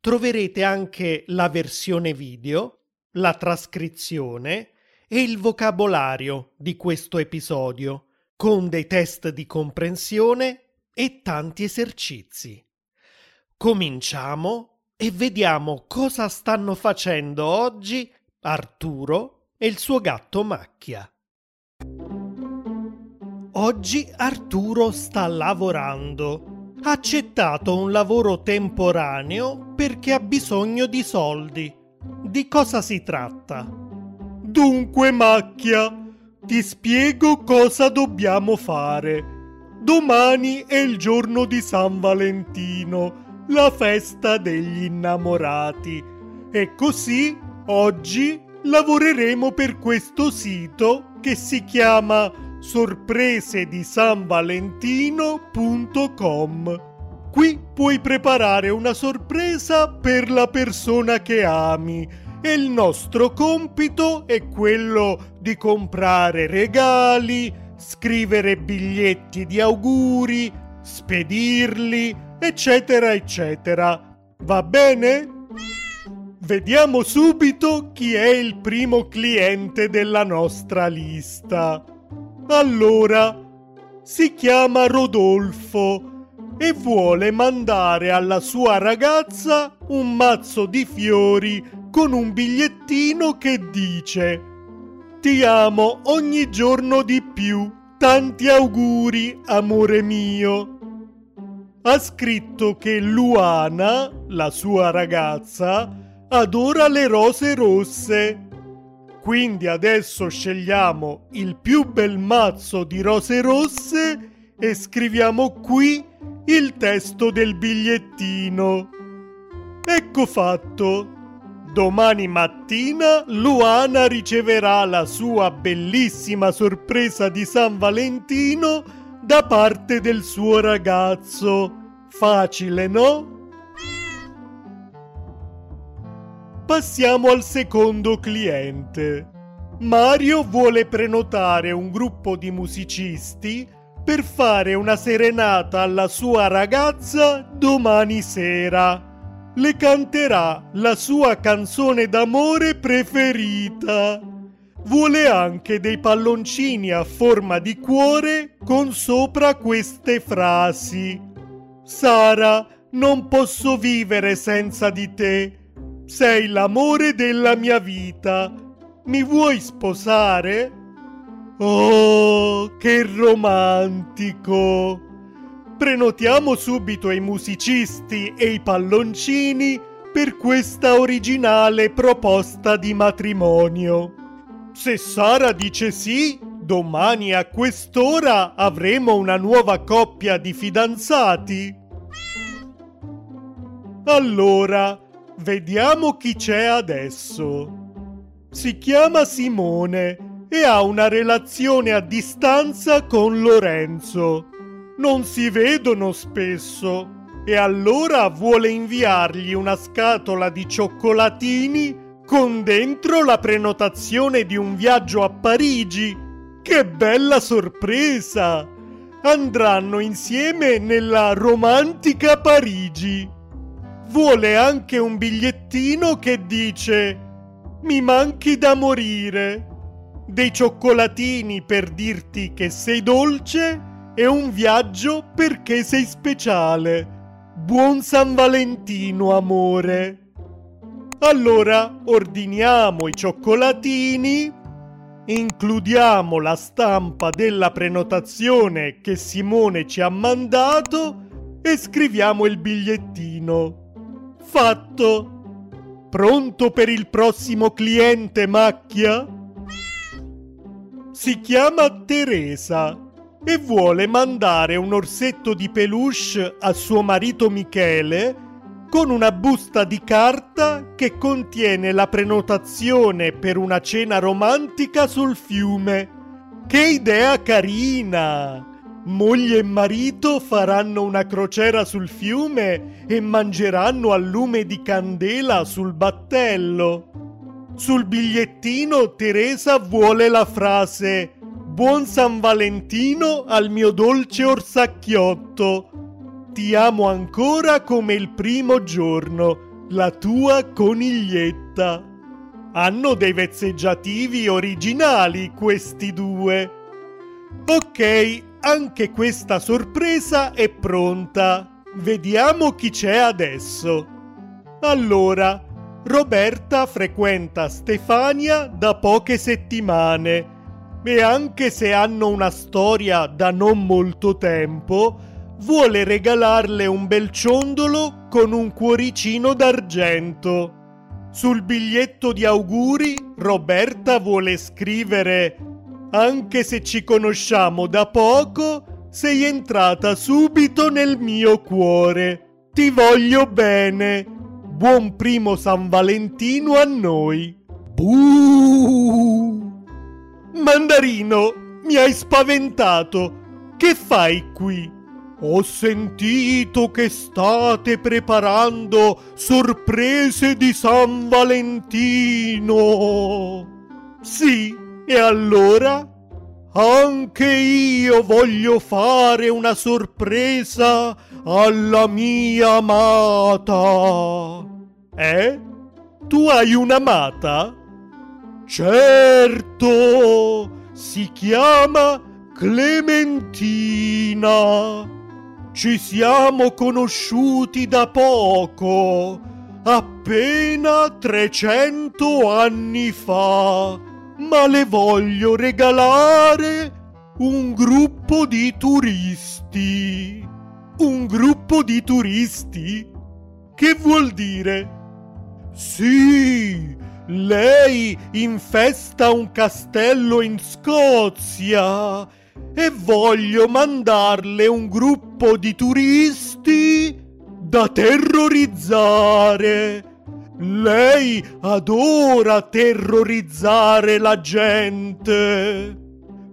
troverete anche la versione video, la trascrizione e il vocabolario di questo episodio, con dei test di comprensione e tanti esercizi. Cominciamo e vediamo cosa stanno facendo oggi Arturo e il suo gatto Macchia. Oggi Arturo sta lavorando ha accettato un lavoro temporaneo perché ha bisogno di soldi. Di cosa si tratta? Dunque, Macchia, ti spiego cosa dobbiamo fare. Domani è il giorno di San Valentino, la festa degli innamorati. E così oggi lavoreremo per questo sito che si chiama sorprese di sanvalentino.com. Qui puoi preparare una sorpresa per la persona che ami e il nostro compito è quello di comprare regali, scrivere biglietti di auguri, spedirli, eccetera, eccetera. Va bene? Vediamo subito chi è il primo cliente della nostra lista. Allora, si chiama Rodolfo e vuole mandare alla sua ragazza un mazzo di fiori con un bigliettino che dice Ti amo ogni giorno di più, tanti auguri, amore mio. Ha scritto che Luana, la sua ragazza, adora le rose rosse quindi adesso scegliamo il più bel mazzo di rose rosse e scriviamo qui il testo del bigliettino. Ecco fatto. Domani mattina Luana riceverà la sua bellissima sorpresa di San Valentino da parte del suo ragazzo. Facile, no? Passiamo al secondo cliente. Mario vuole prenotare un gruppo di musicisti per fare una serenata alla sua ragazza domani sera. Le canterà la sua canzone d'amore preferita. Vuole anche dei palloncini a forma di cuore con sopra queste frasi. Sara, non posso vivere senza di te sei l'amore della mia vita. Mi vuoi sposare? Oh, che romantico! Prenotiamo subito i musicisti e i palloncini per questa originale proposta di matrimonio. Se Sara dice sì, domani a quest'ora avremo una nuova coppia di fidanzati. Allora, Vediamo chi c'è adesso. Si chiama Simone e ha una relazione a distanza con Lorenzo. Non si vedono spesso e allora vuole inviargli una scatola di cioccolatini con dentro la prenotazione di un viaggio a Parigi. Che bella sorpresa! Andranno insieme nella romantica Parigi vuole anche un bigliettino che dice mi manchi da morire, dei cioccolatini per dirti che sei dolce e un viaggio perché sei speciale. Buon San Valentino, amore. Allora ordiniamo i cioccolatini, includiamo la stampa della prenotazione che Simone ci ha mandato e scriviamo il bigliettino. Fatto! Pronto per il prossimo cliente, Macchia? Si chiama Teresa e vuole mandare un orsetto di peluche a suo marito Michele con una busta di carta che contiene la prenotazione per una cena romantica sul fiume. Che idea carina! Moglie e marito faranno una crociera sul fiume e mangeranno al lume di candela sul battello. Sul bigliettino Teresa vuole la frase Buon San Valentino al mio dolce orsacchiotto. Ti amo ancora come il primo giorno, la tua coniglietta. Hanno dei vezzeggiativi originali questi due. Ok, anche questa sorpresa è pronta. Vediamo chi c'è adesso. Allora, Roberta frequenta Stefania da poche settimane e anche se hanno una storia da non molto tempo, vuole regalarle un bel ciondolo con un cuoricino d'argento. Sul biglietto di auguri Roberta vuole scrivere anche se ci conosciamo da poco, sei entrata subito nel mio cuore. Ti voglio bene. Buon primo San Valentino a noi. Buh! Mandarino, mi hai spaventato. Che fai qui? Ho sentito che state preparando sorprese di San Valentino. Sì, e allora? Anche io voglio fare una sorpresa alla mia amata. Eh? Tu hai un'amata? Certo, si chiama Clementina. Ci siamo conosciuti da poco, appena 300 anni fa, ma le voglio regalare un gruppo di turisti. Un gruppo di turisti? Che vuol dire? Sì, lei infesta un castello in Scozia e voglio mandarle un gruppo di turisti da terrorizzare. Lei adora terrorizzare la gente.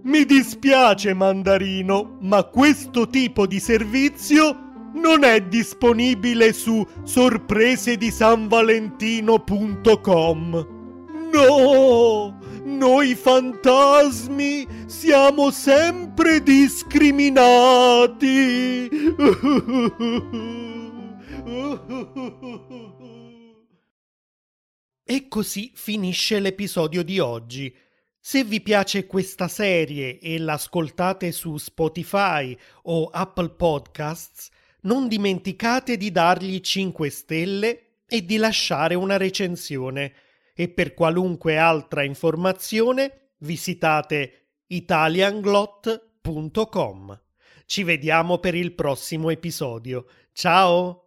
Mi dispiace, Mandarino, ma questo tipo di servizio non è disponibile su sorpresedisanvalentino.com. No! Noi fantasmi siamo sempre discriminati. E così finisce l'episodio di oggi. Se vi piace questa serie e l'ascoltate su Spotify o Apple Podcasts, non dimenticate di dargli 5 stelle e di lasciare una recensione e per qualunque altra informazione visitate italianglot.com. Ci vediamo per il prossimo episodio. Ciao!